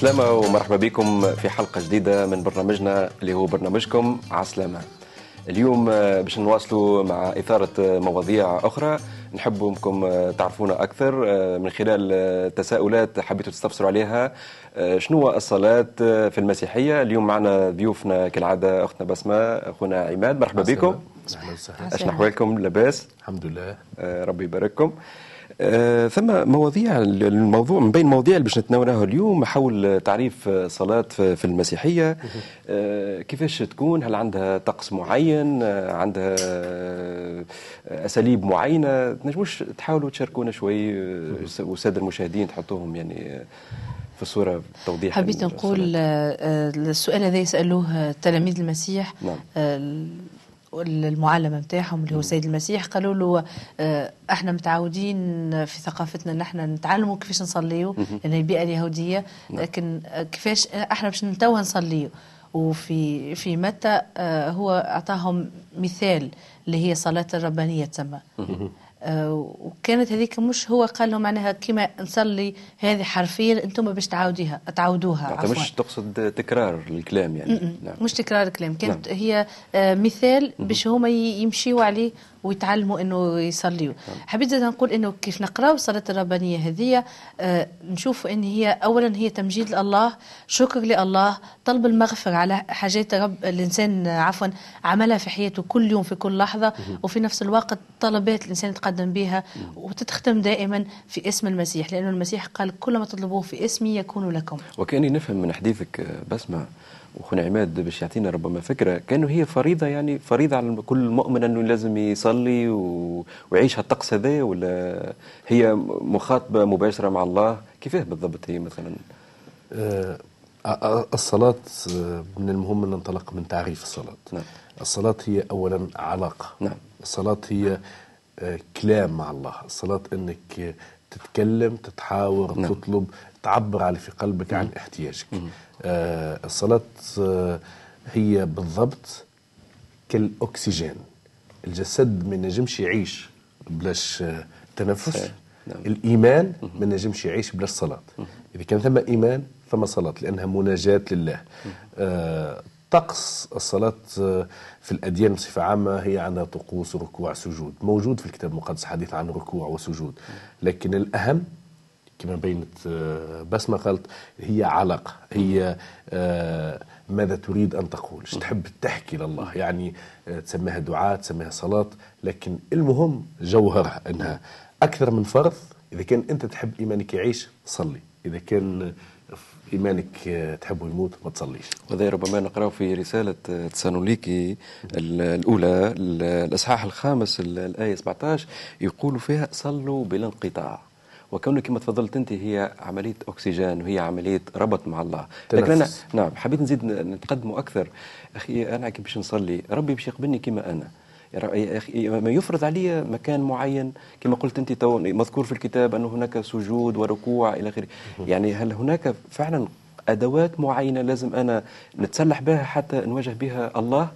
عسلامة ومرحبا بكم في حلقة جديدة من برنامجنا اللي هو برنامجكم عسلامة. اليوم آه، باش نواصلوا مع إثارة آه، مواضيع أخرى نحب انكم آه، تعرفونا أكثر من خلال تساؤلات حبيتوا تستفسروا عليها. شنو هو الصلاة في المسيحية؟ اليوم معنا ضيوفنا كالعادة أختنا بسمة أخونا عماد مرحبا بكم. أشنا أحوالكم لاباس. الحمد لله. ربي يبارككم. ثم مواضيع الموضوع من بين المواضيع اللي باش نتناولها اليوم حول تعريف صلاة في المسيحية. آه، كيفاش تكون؟ هل عندها طقس معين؟ آه، عندها أساليب معينة؟ تنجموش تحاولوا تشاركونا شوي والسادة المشاهدين تحطوهم يعني في الصورة توضيح حبيت نقول السؤال هذا يسألوه تلاميذ المسيح. نعم. المعلم نتاعهم اللي هو سيد المسيح قالوا له آه، إحنا متعودين في ثقافتنا إن إحنا نتعلموا كيفاش نصليوا لأن البيئه اليهودية نعم. لكن كيفاش إحنا باش نتوه نصليوا وفي في متى آه، هو أعطاهم مثال اللي هي صلاة الربانية تسمى. آه، وكانت هذيك مش هو قال لهم معناها كما نصلي هذه حرفيا أنتم باش تعاوديها تعودوها عفوا مش تقصد تكرار الكلام يعني نعم. مش تكرار الكلام كانت نعم. هي آه، مثال باش هما يمشيوا عليه ويتعلموا إنه يصليوا. نعم. حبيت زاد نقول إنه كيف نقراو الصلاة الربانية هذه آه نشوف إن هي اولا هي تمجيد لله شكر لله طلب المغفرة على حاجات رب الإنسان عفوا عملها في حياته كل يوم في كل لحظة وفي نفس الوقت طلبات الإنسان يتقدم بها وتتختم دائما في اسم المسيح لأنه المسيح قال كل ما تطلبوه في اسمي يكون لكم. وكأني نفهم من حديثك بسمة وخونا عماد باش يعطينا ربما فكرة كأنه هي فريضة يعني فريضة على كل مؤمن أنه لازم يصلي و... ويعيش هالطقس هذا ولا هي مخاطبة مباشرة مع الله كيفاه بالضبط هي مثلا؟ أه الصلاة من المهم أن ننطلق من تعريف الصلاة نعم. الصلاة هي أولا علاقة نعم. الصلاة هي آه، كلام مع الله الصلاة أنك تتكلم تتحاور نعم. تطلب تعبر على في قلبك عن احتياجك. آه الصلاة آه هي بالضبط كالأكسجين. الجسد ما نجمش يعيش بلاش آه تنفس. نعم. الإيمان ما نجمش يعيش بلاش صلاة. إذا كان ثم إيمان ثم صلاة لأنها مناجاة لله. آه طقس الصلاة آه، في الأديان بصفة عامة هي عندها طقوس ركوع سجود. موجود في الكتاب المقدس حديث عن ركوع وسجود. لكن الأهم كما بينت آه، بسمة قالت هي علاقة هي آه، ماذا تريد أن تقول؟ تحب تحكي لله؟ يعني تسميها دعاء تسميها صلاة. لكن المهم جوهرها أنها أكثر من فرض. إذا كان أنت تحب إيمانك يعيش صلي. إذا كان إيمانك تحبه يموت ما تصليش. وهذا ربما نقراه في رسالة تسانوليكي الأولى الإصحاح الخامس الآية 17 يقول فيها صلوا بلا انقطاع. وكونه كما تفضلت أنت هي عملية أكسجين وهي عملية ربط مع الله. تنفس. لكن أنا نعم حبيت نزيد نتقدمه أكثر. أخي أنا كي باش نصلي ربي باش يقبلني كما أنا. يفرض علي مكان معين. كما قلت أنت تو مذكور في الكتاب انه هناك سجود وركوع إلى آخره. يعني هل هناك فعلا أدوات معينة لازم أنا نتسلح بها حتى نواجه بها الله؟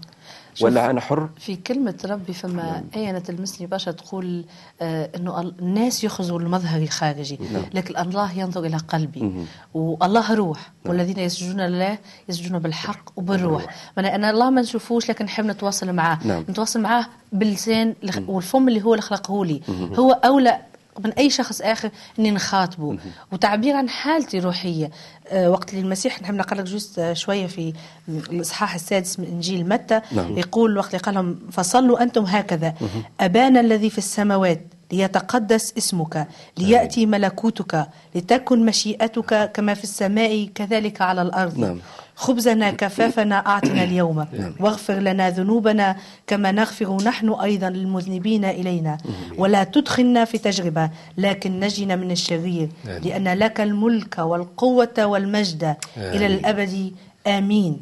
ولا أنا حر؟ في كلمة ربي فما نعم. إيه أنا تلمسني؟ برشا تقول آه إنه الناس يخرجوا المظهر الخارجي. نعم. لكن الله ينظر إلى قلبي. مم. والله روح. نعم. والذين يسجدون لله يسجدون بالحق وبالروح. أنا الله ما نشوفوش لكن نحب نتواصل معاه. نعم. نتواصل معاه باللسان والفم اللي هو اللي خلقه لي هو أولى من أي شخص آخر إني نخاطبه. وتعبير عن حالتي الروحيه أه وقت اللي المسيح نحب نقرأ لك جوست آه، شوية في الإصحاح السادس من إنجيل متى. نعم. يقول وقت اللي قال لهم فصلوا أنتم هكذا. أبانا الذي في السماوات ليتقدس اسمك ليأتي ملكوتك لتكن مشيئتك كما في السماء كذلك على الأرض. نعم. خبزنا كفافنا أعطنا اليوم. نعم. واغفر لنا ذنوبنا كما نغفر نحن أيضا للمذنبين إلينا. ولا تدخلنا في تجربة لكن نجنا من الشرير. لأن لك الملك والقوة والمجد إلى الأبد. آمين.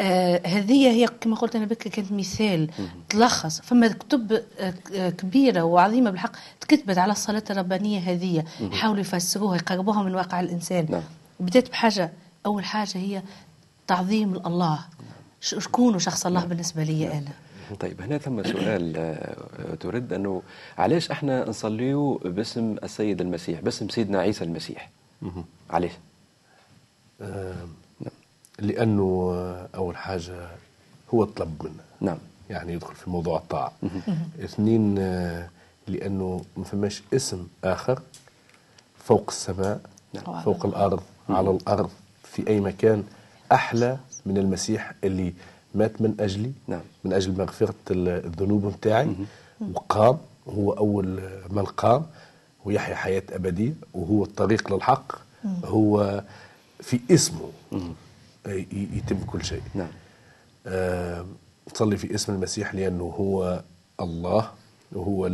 آه هذه هي كما قلت أنا بك كانت مثال. تلخص. فما كتب آه كبيرة وعظيمة بالحق تكتبت على الصلاة الربانية هذه. حاولوا يفسروها يقربوها من واقع الإنسان. نعم. بدأت بحاجة أول حاجة هي تعظيم الله. شكون شخص الله بالنسبة لي أنا؟ طيب هنا ثم سؤال آه، ترد أنه علاش إحنا نصليو باسم السيد المسيح باسم سيدنا عيسى المسيح؟ علاش؟ آه لأنه أول حاجة هو طلب منا. نعم. يعني يدخل في موضوع الطاعة. اثنين آه لأنه ما فماش اسم آخر فوق السماء نعم. فوق الأرض على الأرض. في أي مكان أحلى من المسيح اللي مات من اجلي نعم. من أجل مغفرة الذنوب نتاعي وقام هو أول من قام ويحيا حياة أبدية وهو الطريق للحق. هو في اسمه يتم كل شيء. نعم. آه في اسم المسيح لأنه هو الله وهو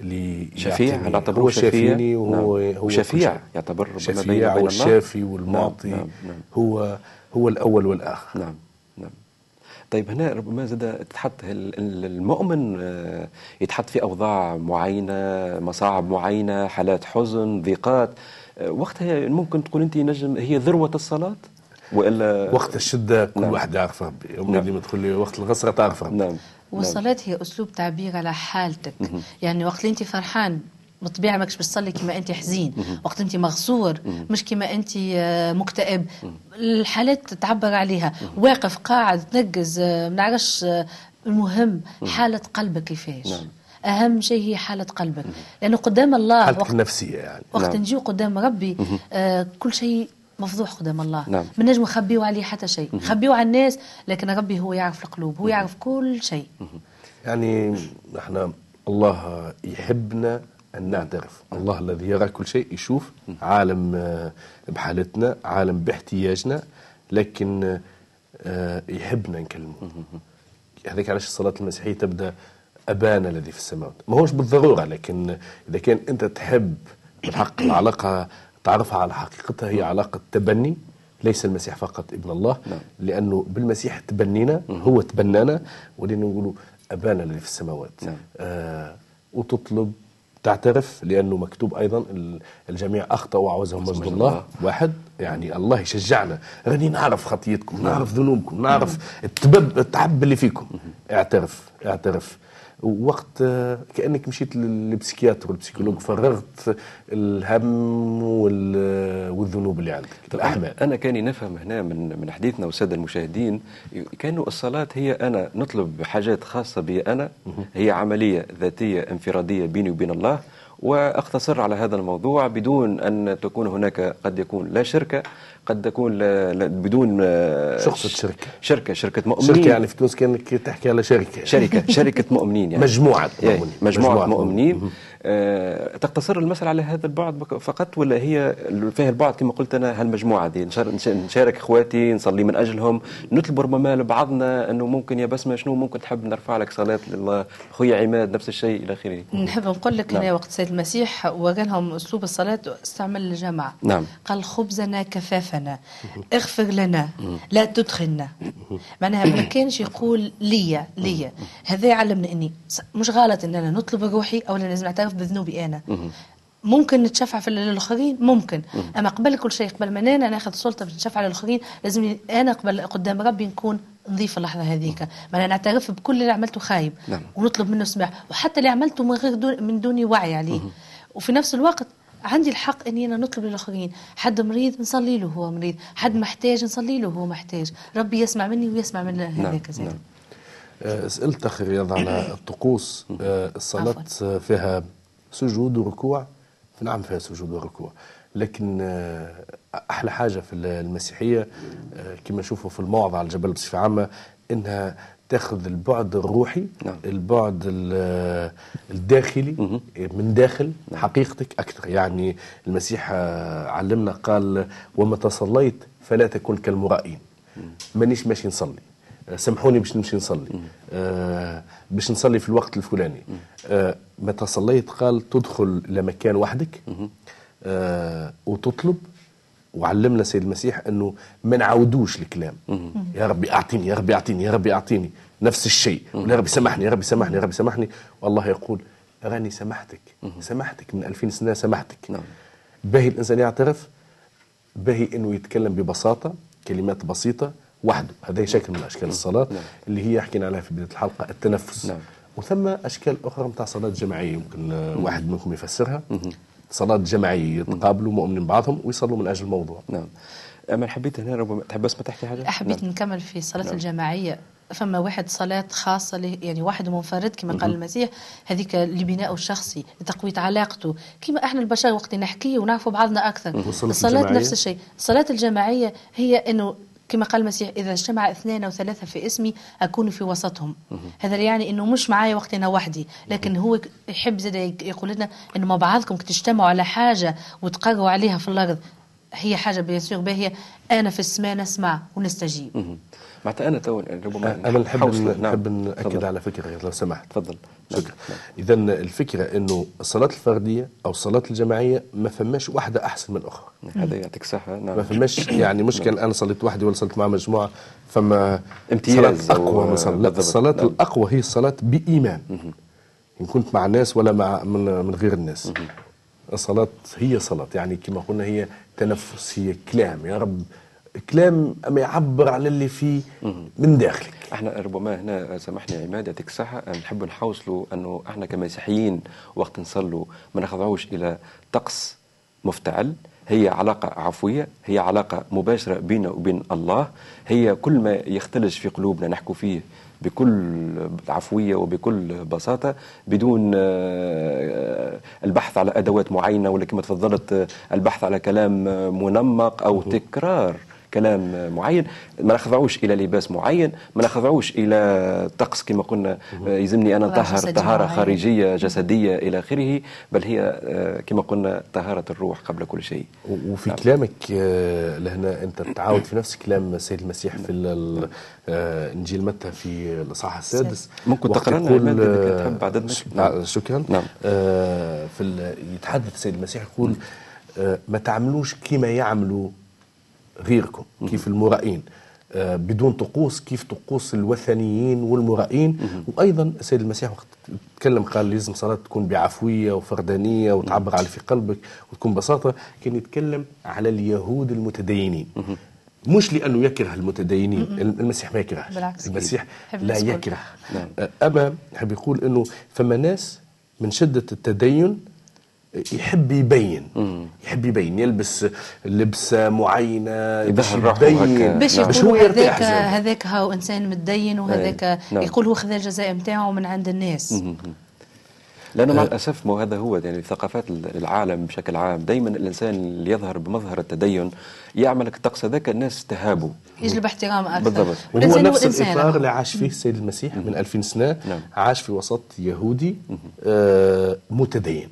اللي شفيع يعتبر هو شافيني وهو نعم. هو شفيع يعتبر شفيع والشافي والمعطي نعم. نعم. نعم. هو هو الأول والآخر نعم نعم طيب هنا ربما زاد تتحط المؤمن آه، يتحط في أوضاع معينة مصاعب معينة حالات حزن ضيقات آه، وقتها ممكن تقول أنت نجم هي ذروة الصلاة والا وقت الشدة كل نعم. واحد يعرف ربي امي نعم. ديما تقول لي وقت الغسرة تعرف ربي نعم والصلاة هي أسلوب تعبير على حالتك. يعني وقت اللي أنت فرحان بالطبيعة ماكش بتصلي كما أنت حزين. وقت أنت مغصور مش كما أنت آه، مكتئب. الحالات تعبر عليها. واقف قاعد تنقز آه، ما نعرفش آه، المهم حالة قلبك كيفاش. نعم. أهم شيء هي حالة قلبك. لأنه قدام الله حالتك وقت النفسية يعني. وقت نعم. نجيو قدام ربي آه كل شيء مفضوح قدام الله. نعم. ما نجم نخبيو عليه حتى شيء. نخبيو على الناس لكن ربي هو يعرف القلوب هو يعرف كل شيء. يعني إحنا الله يحبنا أن نعترف. الله الذي يرى كل شيء يشوف عالم آه، بحالتنا عالم باحتياجنا لكن آه، يحبنا نكلمه هذيك علاش الصلاة المسيحية تبدأ أبانا الذي في السماوات. ما هوش بالضرورة لكن إذا كان أنت تحب بالحق العلاقة تعرفها على حقيقتها هي علاقة تبني ليس المسيح فقط ابن الله نعم. لأنه بالمسيح تبنينا هو تبنانا ولين نقولوا أبانا الذي في السماوات. نعم. آه وتطلب تعترف لأنه مكتوب أيضا الجميع أخطأوا وعوزهم مجد الله واحد. يعني الله يشجعنا. راني نعرف خطيتكم نعرف ذنوبكم نعرف التبب التعب اللي فيكم. اعترف اعترف. وقت كأنك مشيت للبسيكياتر والبسيكولوج فرغت الهم والذنوب اللي عندك الأحمال. أنا كاني نفهم هنا من من حديثنا والساده المشاهدين كانوا الصلاة هي أنا نطلب حاجات خاصة بي أنا هي عملية ذاتية انفرادية بيني وبين الله وأختصر على هذا الموضوع بدون أن تكون هناك قد يكون لا شركة قد تكون لا لا بدون آه، شخصة شركة. شركة شركة مؤمنين. شركة يعني في تونس كانك تحكي على شركة. شركة شركة مؤمنين يعني. مجموعة يعني مؤمنين مجموعة, مجموعة مؤمنين. آه تقتصر المسألة على هذا البعد فقط ولا هي فيها البعد كما قلت أنا هالمجموعة دي نشارك إخواتي نصلي من أجلهم نطلب ربما لبعضنا أنه ممكن يا بسمة شنو ممكن تحب نرفع لك صلاة لله خويا عماد نفس الشيء إلى آخره. نحب نقول لك نعم. وقت سيد المسيح وقالهم أسلوب الصلاة استعمل الجماعة. نعم. قال خبزنا كفافنا اغفر لنا لا تدخلنا. معناها ما كانش يقول لي لي هذا يعلمنا إني مش غلط ان أنا نطلب روحي أو لازم نعترف بذنوبي أنا. ممكن نتشفع في الاخرين ممكن. أما قبل كل شيء قبل ما أنا ناخذ سلطة في نتشفع على الاخرين لازم أنا قبل قدام ربي نكون نضيف اللحظة هذيك. ما نعترف بكل اللي عملته خايب نعم. ونطلب منه سماح. وحتى اللي عملته من غير دون من دون وعي عليه. وفي نفس الوقت عندي الحق إني أنا نطلب للآخرين. حد مريض نصلي له هو مريض. حد محتاج نصلي له هو محتاج. ربي يسمع مني ويسمع من هذاك نعم. نعم. آه، سألت أخي رياض على الطقوس. آه، الصلاة فيها سجود وركوع نعم فيها سجود وركوع. لكن آه، أحلى حاجة في المسيحية كما نشوفه في الموعظة على الجبل بصفة عامة إنها تأخذ البعد الروحي نعم. البعد الداخلي مه. من داخل نعم. حقيقتك أكثر. يعني المسيح علمنا قال ومتى صليت فلا تكن كالمرائين. مانيش ماشي نصلي. سامحوني باش نمشي نصلي. آه باش نصلي في الوقت الفلاني. آه متى صليت قال تدخل لمكان وحدك آه وتطلب. وعلمنا سيد المسيح إنه ما نعودوش الكلام. يا ربي أعطيني يا ربي أعطيني يا ربي أعطيني نفس الشيء. يا ربي سامحني يا ربي سامحني يا ربي سامحني. والله يقول راني سامحتك سامحتك من ألفين سنة سامحتك نعم. باهي الإنسان يعترف باهي إنه يتكلم ببساطة كلمات بسيطة وحده. هذا شكل من أشكال الصلاة نعم. اللي هي حكينا عليها في بداية الحلقة التنفس. نعم. وثم أشكال أخرى نتاع صلاه جماعية يمكن واحد منكم يفسرها. صلاة جماعية يتقابلوا مؤمنين بعضهم ويصلوا من أجل الموضوع. نعم. أما حبيت هنا ربما تحب بس ما تحكي حاجة؟ حبيت نعم. نكمل في الصلاة نعم. الجماعية. فما واحد صلاة خاصة له يعني واحد منفرد كما قال المسيح هذيك لبناء الشخصي لتقوية علاقته. كما إحنا البشر وقت نحكي ونعرفوا بعضنا أكثر. الصلاة نفس الشيء. الصلاة الجماعية هي أنه كما قال المسيح إذا اجتمع اثنين أو ثلاثة في اسمي أكون في وسطهم. هذا يعني أنه مش معايا وقت أنا وحدي لكن هو يحب زاد يقول لنا أنه مع بعضكم تجتمعوا على حاجة وتقروا عليها في الأرض. هي حاجة bien sûr باهية. أنا في السماء نسمع ونستجيب. معناتها أنا تو ربما أنا نحب نحب نعم. ناكد على فكرة لو سمحت. تفضل. شكرا. نعم. اذا الفكرة إنه الصلاة الفردية أو الصلاة الجماعية ما فماش واحدة أحسن من الاخرى هذا يعطيك الصحه نعم. ما فماش يعني مشكل نعم. أنا صليت وحدي ولا صليت مع مجموعة فما امتياز صلاة أقوى مثلا لا الصلاه نعم. الأقوى هي الصلاة بإيمان. إن كنت مع الناس ولا مع من, من غير الناس. الصلاة هي صلاة يعني كما قلنا هي تنفس هي كلام يا رب كلام أما يعبر على اللي فيه من داخلك. إحنا ربما هنا سامحني عماد يعطيك الصحة. نحب نحوصلوا أنه إحنا كمسيحيين وقت نصلوا ما نخضعوش إلى طقس مفتعل. هي علاقة عفوية هي علاقة مباشرة بيننا وبين الله هي كل ما يختلج في قلوبنا نحكوا فيه بكل عفوية وبكل بساطة بدون آه، البحث على أدوات معينة ولا كما تفضلت البحث على كلام منمق أو تكرار. كلام معين ما نخضعوش إلى لباس معين ما نخضعوش إلى طقس كما قلنا يلزمني أنا نطهر طهارة خارجية جسدية إلى آخره بل هي آه، كما قلنا طهارة الروح قبل كل شيء وفي نعم. كلامك آه، لهنا أنت تعاود في نفس كلام السيد المسيح في آه، إنجيل متى في الإصحاح السادس ممكن تقرا لنا تحب نعم. شكرا نعم. في يتحدث السيد المسيح يقول ما تعملوش كما يعملوا غيركم كيف المرائين. آه، بدون طقوس كيف طقوس الوثنيين والمرائين. وأيضا السيد المسيح وقت تكلم قال لازم صلاة تكون بعفوية وفردانية وتعبر على في قلبك وتكون بساطة. كان يتكلم على اليهود المتدينين. مش لأنه يكره المتدينين المسيح ما يكرهش. المسيح لا يكره. نعم. أما يحب يقول إنه فما ناس من شدة التدين يحب يبين. مم. يحب يبين. يلبس لبسة معينة باش يبين. باش يقول هذاك هذاك هاو إنسان متدين وهذاك إيه، نعم. يقول هو خذ الجزاء نتاعو من عند الناس. مم. لأنه مع الأسف ما هذا هو يعني ثقافات العالم بشكل عام دائما الإنسان اللي يظهر بمظهر التدين يعمل الطقس هذاك الناس تهابه يجلب احترام أكثر. بالضبط. وهو نفس الإطار اللي عاش فيه السيد المسيح من 2000 سنة نعم. عاش في وسط يهودي آه متدين.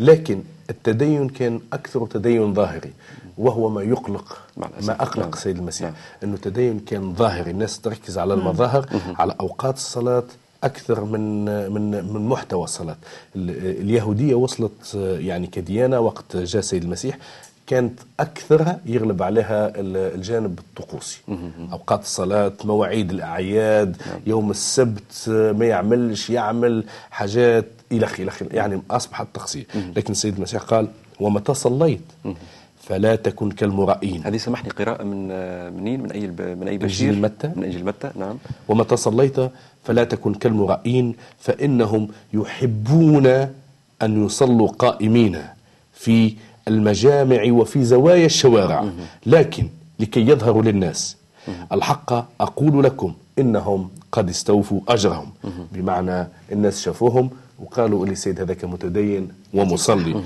لكن التدين كان أكثر تدين ظاهري وهو ما يقلق ما أقلق نعم. سيد المسيح. نعم. أنه التدين كان ظاهري الناس تركز على المظاهر على أوقات الصلاة أكثر من من من محتوى الصلاة. اليهودية وصلت يعني كديانة وقت جاء سيد المسيح كانت أكثرها يغلب عليها الجانب الطقوسي. أوقات الصلاة مواعيد الأعياد نعم. يوم السبت ما يعملش يعمل حاجات إلى آخره يعني اصبحت تقصير لكن السيد المسيح قال ومتى صليت؟ فلا تكن كالمرائين. هذه سمحني قراءة من منين؟ من أي من أي بشير؟ إنجيل متى؟ من إنجيل متى؟ نعم. ومتى صليت؟ فلا تكن كالمرائين فإنهم يحبون أن يصلوا قائمين في المجامع وفي زوايا الشوارع. لكن لكي يظهروا للناس الحق أقول لكم إنهم قد استوفوا أجرهم. بمعنى الناس شافوهم وقالوا لي سيد هذاك متدين ومصلي.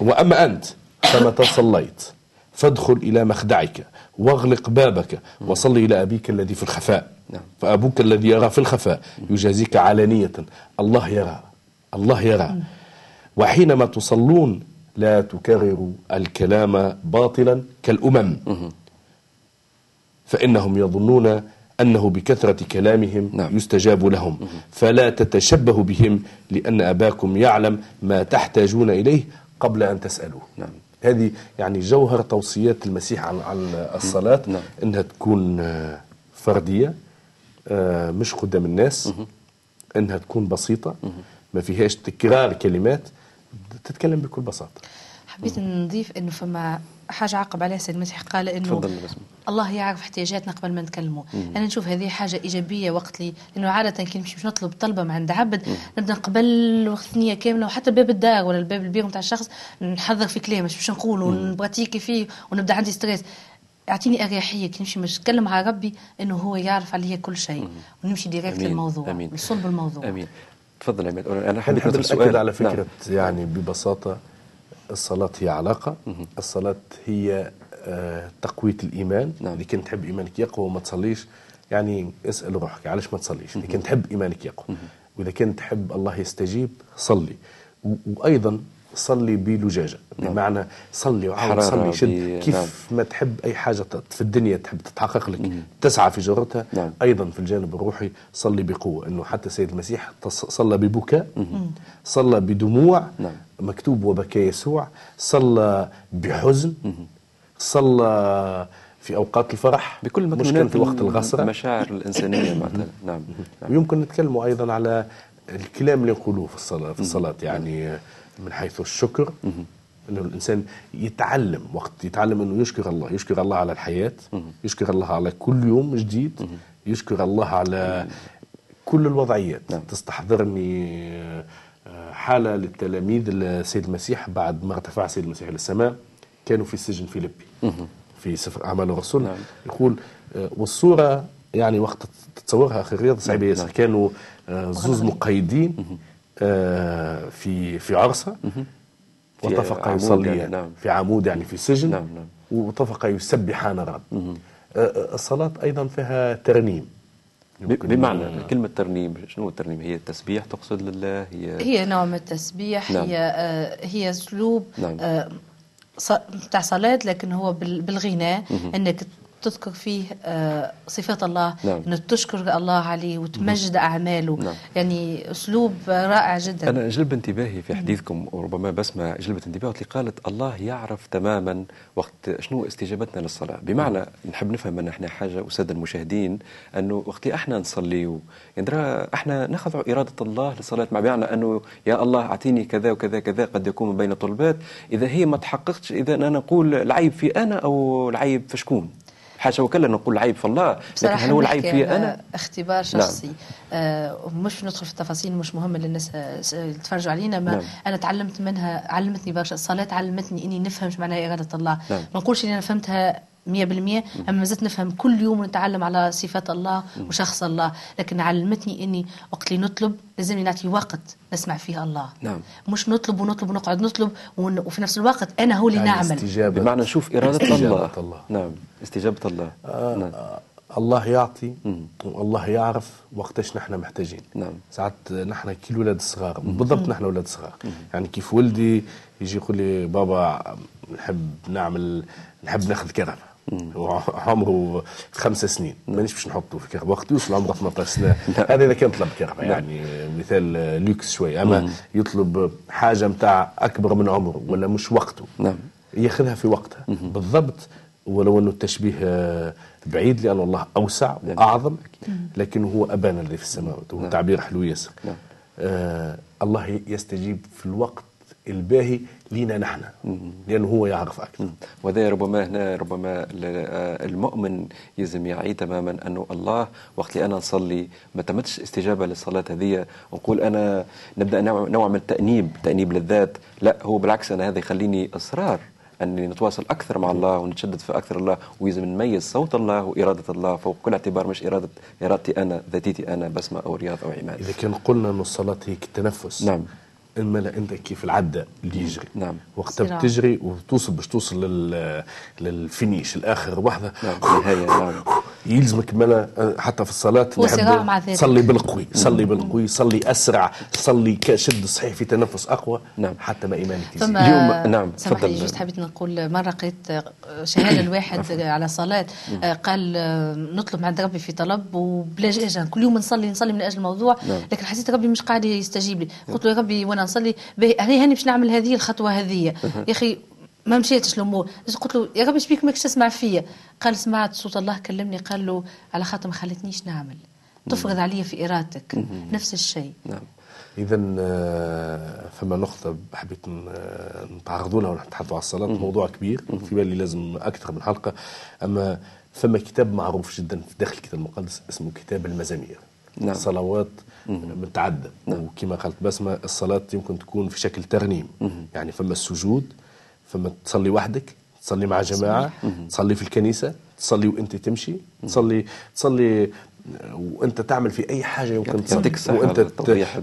وأما أنت فمتى صليت فادخل إلى مخدعك واغلق بابك وصل إلى أبيك الذي في الخفاء. نعم. فأبوك الذي يرى في الخفاء يجازيك علانية. الله يرى الله يرى. وحينما تصلون لا تكرروا الكلام باطلا كالأمم. فإنهم يظنون أنه بكثرة كلامهم نعم. يستجاب لهم فلا تتشبهوا بهم لأن أباكم يعلم ما تحتاجون إليه قبل أن تسألوه نعم. هذه يعني جوهر توصيات المسيح عن عن الصلاة نعم. أنها تكون آه، فردية آه، مش قدام الناس أنها تكون بسيطة ما فيهاش تكرار كلمات تتكلم بكل بساطة حبيت نضيف إنه فما حاجة عقب عليها سيد المسيح قال إنه الله يعرف احتياجاتنا قبل ما نكلمه. أنا نشوف هذه حاجة إيجابية وقت لي لأنه عادة كي نمشي باش نطلب طلبة من عند عبد نبدأ قبل وقت ثنيه كاملة وحتى باب الدار ولا الباب البير نتاع الشخص نحضر في كلام باش نقول ونبراتيكي فيه ونبدأ عندي stress. أعطيني أريحية كي نمشي باش نتكلم مع ربي إنه هو يعرف عليا كل شيء. ونمشي direct للموضوع أمين. لصلب الموضوع. أمين. تفضل عماد أنا حابب ناكد على فكرة نعم. يعني ببساطة الصلاة هي علاقة الصلاة هي آه تقوية الإيمان. نعم. إذا كنت تحب إيمانك يقوى وما تصليش يعني اسأل روحك علاش ما تصليش؟ إذا كنت تحب إيمانك يقوى. وإذا كنت تحب الله يستجيب صلي. وأيضا صلي بلجاجة. نعم. بمعنى صلي وعاود صلي شد. كيف نعم. ما تحب أي حاجة في الدنيا تحب تتحقق لك. مم. تسعى في جرتها. نعم. أيضا في الجانب الروحي صلي بقوة. إنه حتى سيد المسيح صلى ببكاء صلى بدموع نعم. مكتوب وبكى يسوع صلى بحزن. صلى في أوقات الفرح بكل مش كان في وقت الغصره المشاعر الإنسانية معناتها نعم. نعم. ويمكن نتكلموا أيضا على الكلام اللي نقولوه في الصلاة في الصلاة يعني من حيث الشكر. إنه الإنسان يتعلم وقت يتعلم إنه يشكر الله يشكر الله على الحياة يشكر الله على كل يوم جديد يشكر الله على كل الوضعيات. نعم. تستحضرني حالة للتلاميذ السيد المسيح بعد ما ارتفع السيد المسيح للسماء كانوا في سجن فيليبي في سفر أعمال الرسل نعم. يقول آه، والصورة يعني وقت تتصورها أخي صعيبة نعم. ياسر نعم. كانوا آه، زوز مقيدين آه، في في عرسه واتفقا يصليان يعني نعم. في عمود يعني في سجن نعم نعم. واتفقا يسبحان الرب الصلاة أيضا فيها ترنيم. بمعنى كلمة ترنيم شنو الترنيم هي التسبيح تقصد لله هي هي نوع من التسبيح نعم. هي هي أسلوب نعم. بتاع صلاة لكن هو بالغناء إنك تذكر فيه آه، صفات الله نعم. أن تشكر الله عليه وتمجد أعماله نعم. يعني أسلوب رائع جدا أنا جلب انتباهي في حديثكم وربما بسمع جلبت انتباهي اللي قالت الله يعرف تماما وقت شنو استجابتنا للصلاة بمعنى نعم. نحب نفهم أن إحنا حاجة أساد المشاهدين أنه وقت إحنا نصلي يعني إحنا نخضع إرادة الله للصلاة مع بمعنى أنه يا الله أعطيني كذا وكذا كذا قد يكون بين طلبات إذا هي ما تحققتش إذا أنا نقول العيب في أنا أو العيب في شكون حاشا وكلا نقول العيب في الله لكن هل هو العيب في أنا اختبار نعم. شخصي نعم. آه مش ندخل في التفاصيل مش مهم للناس يتفرجوا علينا ما نعم. أنا تعلمت منها علمتني برشا الصلاة علمتني إني نفهم معناها إرادة الله نعم. ما نقولش إني أنا فهمتها 100% أما ما زلت نفهم كل يوم نتعلم على صفات الله وشخص الله. لكن علمتني إني وقت اللي نطلب لازمني نعطي وقت نسمع فيه الله. نعم. مش نطلب ونطلب ونقعد نطلب وفي نفس الوقت أنا هو اللي يعني نعمل. استجابة. بمعنى نشوف إرادة استجابة الله. الله نعم. استجابة الله. آه نعم. آه الله يعطي والله يعرف وقتاش نحن محتاجين. نعم. ساعات نحن كل ولاد الصغار بالضبط نحن ولاد صغار. يعني كيف ولدي يجي يقول لي بابا نحب نعمل نحب ناخذ كرفة. عمره خمس سنين. مانيش باش نحطه في كهرباء وقت يوصل عمره 18 سنة. هذا إذا كان طلب كهرباء نعم. يعني مثال لوكس شوي. أما يطلب حاجة نتاع أكبر من عمره ولا مش وقته. نعم. ياخذها في وقتها. بالضبط. ولو أنه التشبيه بعيد لأن الله أوسع وأعظم. لكن هو ابانا الذي في السماوات. نعم. تعبير حلو ياسر نعم. آه الله يستجيب في الوقت الباهي لينا نحن لأنه هو يعرف أكثر. وهذا ربما هنا ربما المؤمن يلزم يعي تماما أنه الله وقت اللي أنا نصلي ما تمتش استجابة للصلاة هذه ونقول أنا نبدأ نوع من التأنيب تأنيب للذات. لا هو بالعكس أنا هذا يخليني إصرار أني نتواصل أكثر مع الله ونتشدد في أكثر الله ويلزم نميز صوت الله وإرادة الله فوق كل اعتبار مش إرادة إرادتي أنا ذاتيتي أنا بسمة أو رياض أو عماد. إذا كان قلنا أن الصلاة هي التنفس نعم. الملا أنت كيف العدة اللي يجري. نعم. وقتها بتجري وتوصل باش توصل لل... للفينيش الآخر وحده نعم النهاية نعم. يلزمك ملا حتى في الصلاة صلي بالقوي صلي بالقوي صلي أسرع صلي شد صحيح في تنفس أقوى نعم. حتى ما إيمانك يزيد. اليوم نعم تفضل. جست حبيت نقول مرة قريت شهادة الواحد على صلاة قال نطلب عند ربي في طلب وبلا جاجة كل يوم نصلي نصلي من أجل الموضوع نعم. لكن حسيت ربي مش قاعد يستجيب لي. قلت له يا ربي وأنا نصلي هاني هاني باش نعمل هذه الخطوة هذه؟ يا أخي ما مشيتش الأمور. قلت له؟ يا ربي إيش بيك ماكش تسمع فيا. قال سمعت صوت الله كلمني. قال له على خاطر ما خلتنيش نعمل. تفرض علي في إرادتك. نفس الشيء. نعم. اذا آه، فما نقطة حبيت نتعرضوا لها ونتحدثوا على الصلاة. موضوع كبير في بالي لازم أكثر من حلقة. أما فما كتاب معروف جدا في داخل الكتاب المقدس اسمه كتاب المزامير. نعم. صلوات متعدة نعم. وكما قالت بسمة الصلاة يمكن تكون في شكل ترنيم. يعني فما السجود فما تصلي وحدك تصلي مع جماعة تصلي في الكنيسة تصلي وأنت تمشي تصلي تصلي وأنت تعمل في أي حاجة يمكن تصلي. وأنت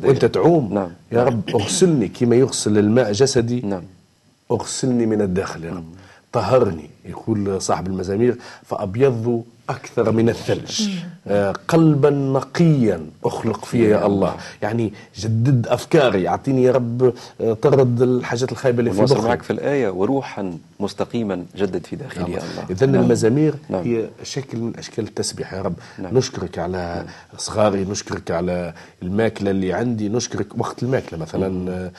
وأنت تعوم. نعم. يا رب أغسلني كما يغسل الماء جسدي. نعم. أغسلني من الداخل يا رب. طهرني يقول صاحب المزامير. فأبيض أكثر من الثلج آه، قلبا نقيا أخلق فيه يا الله يعني جدد أفكاري أعطيني يا رب آه، طرد الحاجات الخايبة اللي في مخي معك في الآية وروحا مستقيما جدد في داخلي نعم. يا الله إذا نعم. المزامير نعم. هي شكل من أشكال التسبيح يا رب نعم. نشكرك على نعم. صغاري نشكرك على الماكلة اللي عندي نشكرك وقت الماكلة مثلا نعم.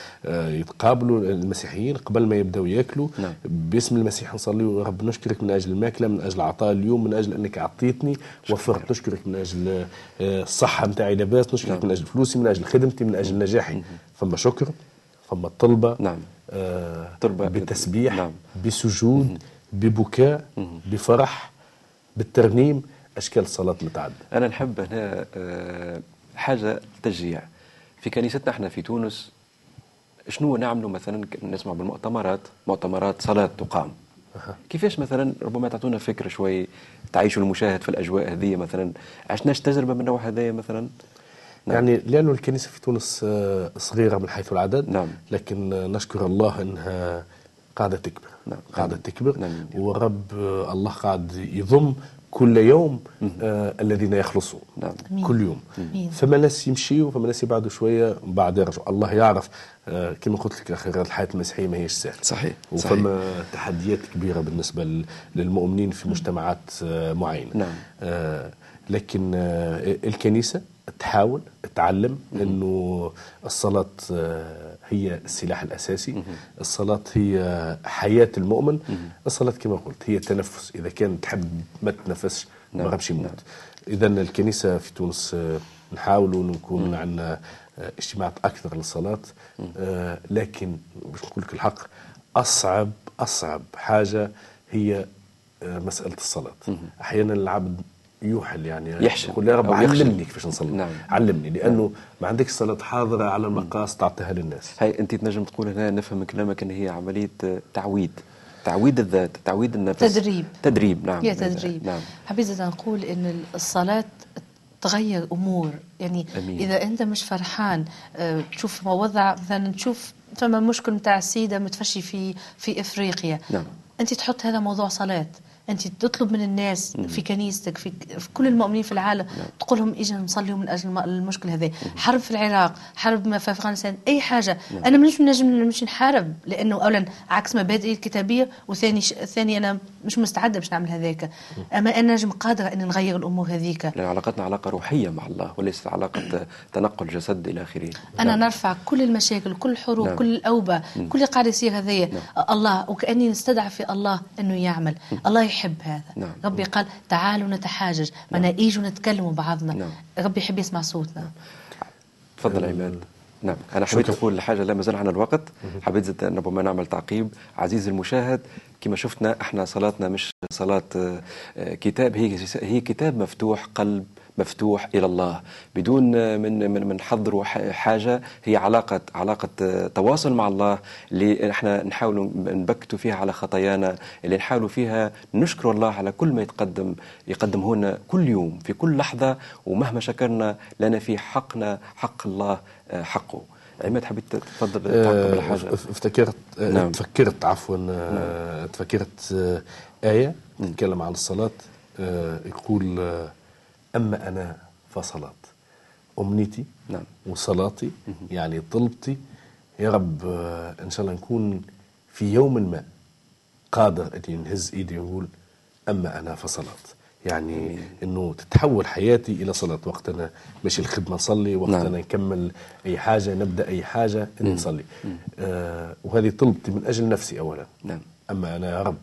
يتقابلوا المسيحيين قبل ما يبدأوا ياكلوا نعم. باسم المسيح نصلي يا رب نشكرك من أجل الماكلة من أجل عطاء اليوم من أجل أنك اعطيتني وفرت نشكرك من أجل آه، الصحة نتاعي لاباس نشكرك نعم. من أجل فلوسي من أجل خدمتي من أجل نجاحي. فما شكر فما طلبة نعم. آه طلبة. بتسبيح نعم. بسجود ببكاء بفرح بالترنيم أشكال صلاه متعددة. أنا نحب هنا آه حاجة تشجيع. في كنيستنا إحنا في تونس شنو نعملوا مثلا؟ نسمع بالمؤتمرات. مؤتمرات صلاة تقام. كيفاش مثلا ربما تعطونا فكره شوي تعيشوا المشاهد في الأجواء هذه مثلا عشناش تجربة من النوع هذايا مثلا نعم. يعني لأنه الكنيسة في تونس آه، صغيرة من حيث العدد نعم. لكن نشكر الله إنها قاعدة تكبر نعم. قاعدة تكبر نعم. ورب آه، الله قاعد يضم كل يوم آه الذين يخلصون. نعم. كل يوم. مين. فما ناس يمشيوا فما ناس يبعدوا شوية بعد يرجعوا. الله يعرف آه كما قلت لك أخي الحياة المسيحية ما هيش سهلة. صحيح وفما صحيح. تحديات كبيرة بالنسبة للمؤمنين في مجتمعات آه معينة. نعم. آه لكن آه الكنيسة تحاول تعلم إنه الصلاة آه، هي السلاح الأساسي. الصلاة هي حياة المؤمن. الصلاة كما قلت هي تنفس. إذا كان تحب ما تتنفسش ما نعم. غبش يموت. نعم. اذا الكنيسة في تونس آه، نحاولوا نكون عندنا آه، اجتماعات أكثر للصلاة. لكن باش نقول لك الحق أصعب أصعب حاجة هي مسألة الصلاة. أحيانا العبد يوحل يعني يحشم يقول يا رب علمني كيفاش نصلي. نعم. علمني لأنه نعم. ما عندكش صلاة حاضرة على المقاس تعطيها للناس. هاي أنت تنجم تقول هنا نفهم من كلامك إن هي عملية تعويد. تعويد الذات تعويد النفس. تدريب. تدريب نعم. هي تدريب. نعم. حبيت نقول إن الصلاة تغير أمور. يعني أمين. إذا أنت مش فرحان آه، تشوف وضع مثلا تشوف فما مشكل نتاع السيدة متفشي في في إفريقيا. نعم. أنت تحط هذا موضوع صلاة. أنت تطلب من الناس. في كنيستك في, في كل المؤمنين في العالم نعم. تقول لهم إجا نصلي من أجل المشكل هذا حرب في العراق حرب في أفغانستان أي حاجة نعم. أنا مش نجم نمشي نحارب لأنه اولا عكس مبادئي الكتابية وثاني ش... ثاني أنا مش مستعدة باش نعمل هذاك أما أنا نجم قادرة ان نغير الأمور هذيك لأن علاقتنا علاقة روحية مع الله وليست علاقة تنقل جسد إلى آخره أنا نعم. نرفع كل المشاكل كل الحروب نعم. كل الأوبة. كل اللي قاعد يصير هذايا نعم. الله وكأني نستدعى في الله أنه يعمل مم. الله يحب هذا نعم. ربي قال تعالوا نتحاجج نعم. معنا ايجوا نتكلموا بعضنا نعم. ربي يحب يسمع صوتنا تفضل عماد نعم. أنا حبيت أقول حاجة لا مازال عنا الوقت. حبيت زدت ربما نعمل تعقيب. عزيزي المشاهد كما شفنا إحنا صلاتنا مش صلاة آه، كتاب. هي هي كتاب مفتوح قلب مفتوح إلى الله. بدون من من من حظر حاجة هي علاقة علاقة تواصل مع الله. اللي إحنا نحاول نبكتوا فيها على خطايانا اللي نحاولوا فيها نشكر الله على كل ما يتقدم يقدمه لنا كل يوم في كل لحظة. ومهما شكرنا لنا في حقنا حق الله. حقه عماد حبيت تفضل تعقب على حاجة افتكرت نعم. تفكرت عفوا نعم. تفكرت آية تتكلم عن الصلاة يقول أما أنا فصلاة أمنيتي نعم. وصلاتي يعني طلبتي يا رب آه، إن شاء الله نكون في يوم ما قادر أني نهز إيدي ونقول أما أنا فصلاة يعني. إنه تتحول حياتي إلى صلاة وقت أنا مش الخدمة نصلي وقت نعم. نكمل أي حاجة نبدأ أي حاجة إني نصلي آه وهذه طلبتي من أجل نفسي اولا نعم. أما أنا يا رب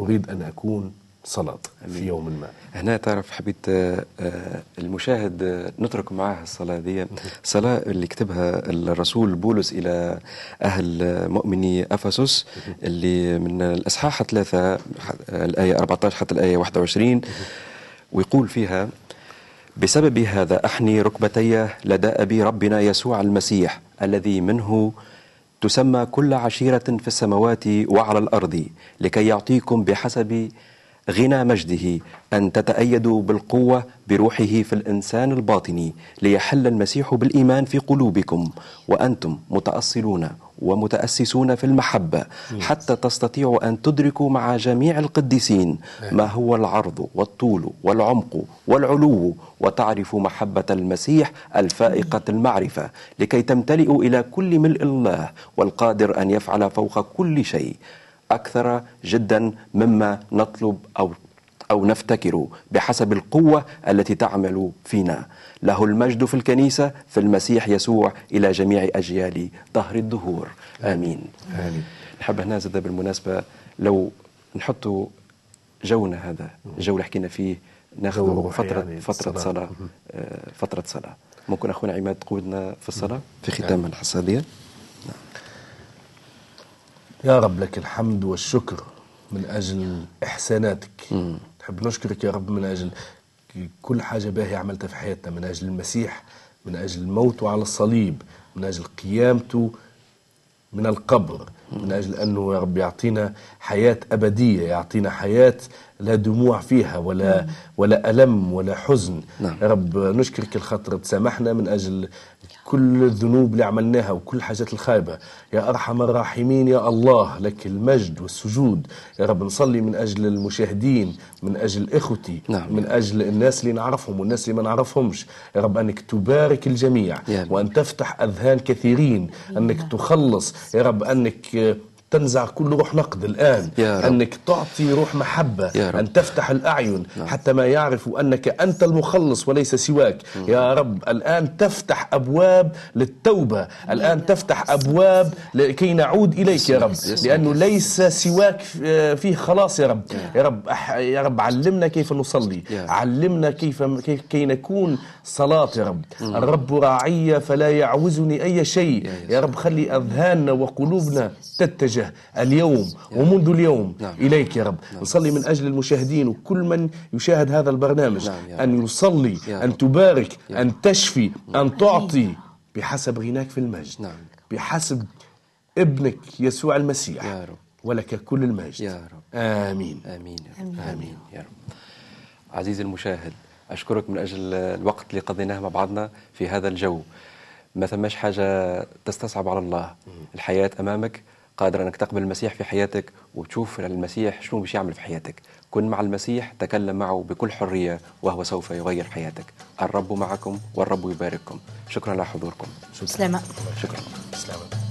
أريد أن أكون صلاة في يوم ما. هنا تعرف حبيت آه، آه، المشاهد آه، نترك معاه الصلاة دي. صلاة اللي كتبها الرسول بولس إلى أهل مؤمني أفسس اللي من الأصحاح ثلاثة الآية 14 حتى الآية 21 ويقول فيها بسبب هذا أحني ركبتي لدى أبي ربنا يسوع المسيح الذي منه تسمى كل عشيرة في السماوات وعلى الأرض لكي يعطيكم بحسب غنى مجده أن تتأيدوا بالقوة بروحه في الإنسان الباطني ليحل المسيح بالإيمان في قلوبكم وأنتم متأصلون ومتأسسون في المحبة حتى تستطيعوا أن تدركوا مع جميع القديسين ما هو العرض والطول والعمق والعلو وتعرفوا محبة المسيح الفائقة المعرفة لكي تمتلئوا إلى كل ملء الله والقادر أن يفعل فوق كل شيء. أكثر جدا مما نطلب أو أو نفتكر بحسب القوة التي تعمل فينا. له المجد في الكنيسة في المسيح يسوع إلى جميع أجيال دهر الدهور. آمين, آمين. نحب هنا زاد بالمناسبة لو نحطوا جونا هذا الجو اللي حكينا فيه ناخذ فترة يعني فترة صلاة, صلاة. آه، فترة صلاة. ممكن أخونا عماد تقودنا في الصلاة؟ في ختام الحصة دي يا رب لك الحمد والشكر من أجل إحساناتك. نحب نشكرك يا رب من أجل كل حاجة باهية عملتها في حياتنا من أجل المسيح من أجل موته على الصليب من أجل قيامته من القبر من أجل أنه يا رب يعطينا حياة أبدية يعطينا حياة لا دموع فيها ولا ولا ألم ولا حزن. نعم. يا رب نشكرك الخطر تسامحنا من أجل كل الذنوب اللي عملناها وكل الحاجات الخايبة. يا أرحم الراحمين يا الله لك المجد والسجود. يا رب نصلي من أجل المشاهدين من أجل إخوتي نعم. من أجل الناس اللي نعرفهم والناس اللي ما نعرفهمش. يا رب أنك تبارك الجميع وأن تفتح أذهان كثيرين أنك تخلص. يا رب أنك تنزع كل روح نقد الآن. يا رب. أنك تعطي روح محبة يا رب. أن تفتح الأعين نعم. حتى ما يعرفوا أنك أنت المخلص وليس سواك. مم. يا رب الآن تفتح أبواب للتوبة. الآن تفتح أبواب لكي نعود إليك يا رب. لأنه ليس سواك فيه خلاص يا رب. يا رب. يا رب علمنا كيف نصلي. علمنا كيف كي نكون صلاة يا رب. الرب راعي فلا يعوزني أي شيء. يا رب خلي أذهاننا وقلوبنا تتجه نتوجه اليوم ومنذ اليوم. نعم. إليك يا رب. نعم. نصلي من أجل المشاهدين وكل من يشاهد هذا البرنامج. نعم أن يصلي أن تبارك أن تشفي أن تعطي بحسب غناك في المجد. نعم. بحسب ابنك يسوع المسيح. يا رب. ولك كل المجد. يا رب. آمين. آمين آمين, آمين. يا رب. عزيزي المشاهد أشكرك من أجل الوقت اللي قضيناه مع بعضنا في هذا الجو. ما ثماش حاجة تستصعب على الله. الحياة أمامك قادر أنك تقبل المسيح في حياتك وتشوف المسيح شنو باش يعمل في حياتك. كن مع المسيح تكلم معه بكل حرية وهو سوف يغير حياتك. الرب معكم والرب يبارككم. شكرا لحضوركم شكرا. سلامة شكرا. سلامة